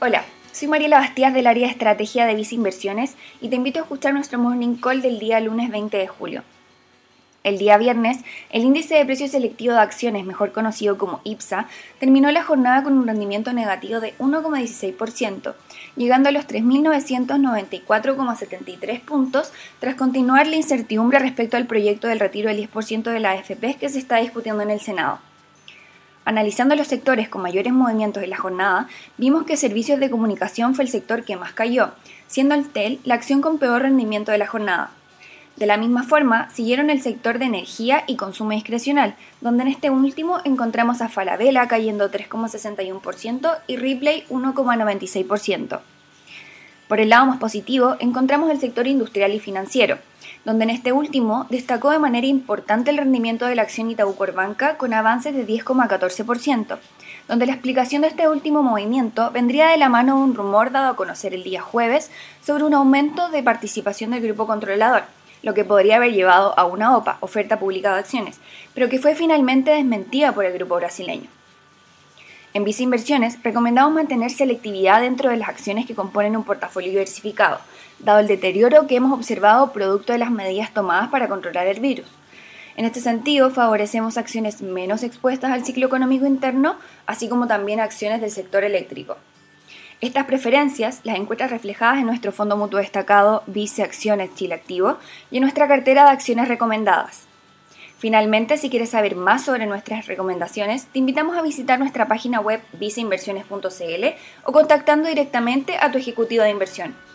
Hola, soy Mariela Bastías del área de estrategia de Visa Inversiones y te invito a escuchar nuestro morning call del día lunes 20 de julio. El día viernes, el índice de precio selectivo de acciones, mejor conocido como IPSA, terminó la jornada con un rendimiento negativo de 1,16%, llegando a los 3.994,73 puntos tras continuar la incertidumbre respecto al proyecto del retiro del 10% de la AFP que se está discutiendo en el Senado. Analizando los sectores con mayores movimientos en la jornada, vimos que servicios de comunicación fue el sector que más cayó, siendo el TEL la acción con peor rendimiento de la jornada. De la misma forma, siguieron el sector de energía y consumo discrecional, donde en este último encontramos a Falabella cayendo 3,61% y Ripley 1,96%. Por el lado más positivo, encontramos el sector industrial y financiero, donde en este último destacó de manera importante el rendimiento de la acción Itaú Corbanca con avances de 10,14%, donde la explicación de este último movimiento vendría de la mano de un rumor dado a conocer el día jueves sobre un aumento de participación del grupo controlador, lo que podría haber llevado a una OPA, oferta pública de acciones, pero que fue finalmente desmentida por el grupo brasileño. En Visa Inversiones recomendamos mantener selectividad dentro de las acciones que componen un portafolio diversificado, dado el deterioro que hemos observado producto de las medidas tomadas para controlar el virus. En este sentido, favorecemos acciones menos expuestas al ciclo económico interno, así como también acciones del sector eléctrico. Estas preferencias las encuentras reflejadas en nuestro fondo mutuo destacado Vice Acciones Chile Activo y en nuestra cartera de acciones recomendadas. Finalmente, si quieres saber más sobre nuestras recomendaciones, te invitamos a visitar nuestra página web viceinversiones.cl o contactando directamente a tu ejecutivo de inversión.